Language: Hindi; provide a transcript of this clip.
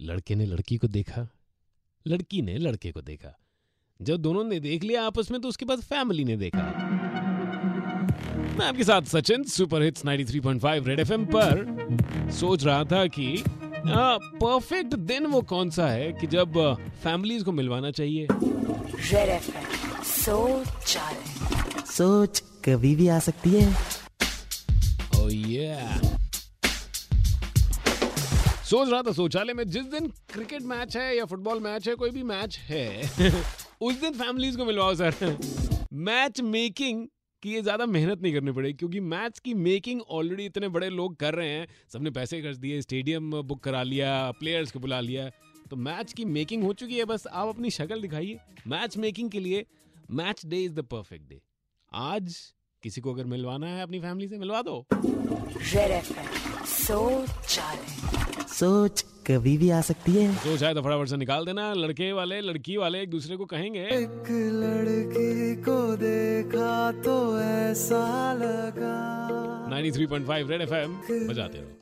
लड़के ने लड़की को देखा लड़की ने लड़के को देखा। जब दोनों ने देख लिया आपस में तो उसके बाद फैमिली ने देखा। मैं आपके साथ Sachin super hits 93.5 red FM पर सोच रहा था कि परफेक्ट दिन वो कौन सा है कि जब फैमिलीज़ को मिलवाना चाहिए। रेड एफएम सोच सोच कभी भी आ सकती है। सोच रहा था, शौचालय में जिस दिन क्रिकेट मैच है या फुटबॉल मैच है, कोई भी मैच है, उस दिन फैमिलीज़ को मिलवाओ सर मैच मेकिंग की ये ज़्यादा मेहनत नहीं करनी पड़ेगी, क्योंकि मैच की मेकिंग ऑलरेडी इतने बड़े लोग कर रहे हैं, सबने पैसे खर्च दिए स्टेडियम बुक करा लिया प्लेयर्स को बुला लिया तो मैच की मेकिंग हो चुकी है, बस आप अपनी शक्ल दिखाइए। मैच मेकिंग के लिए match day is the perfect day आज किसी को अगर मिलवाना है अपनी फैमिली से, मिलवा दो। सोच सोच कभी भी आ सकती है। जो चाहे तो फटाफट से निकाल देना। लड़के वाले लड़की वाले एक दूसरे को कहेंगे। एक लड़की को देखा तो ऐसा लगा। 93.5 रेड एफएम बजाते रहो।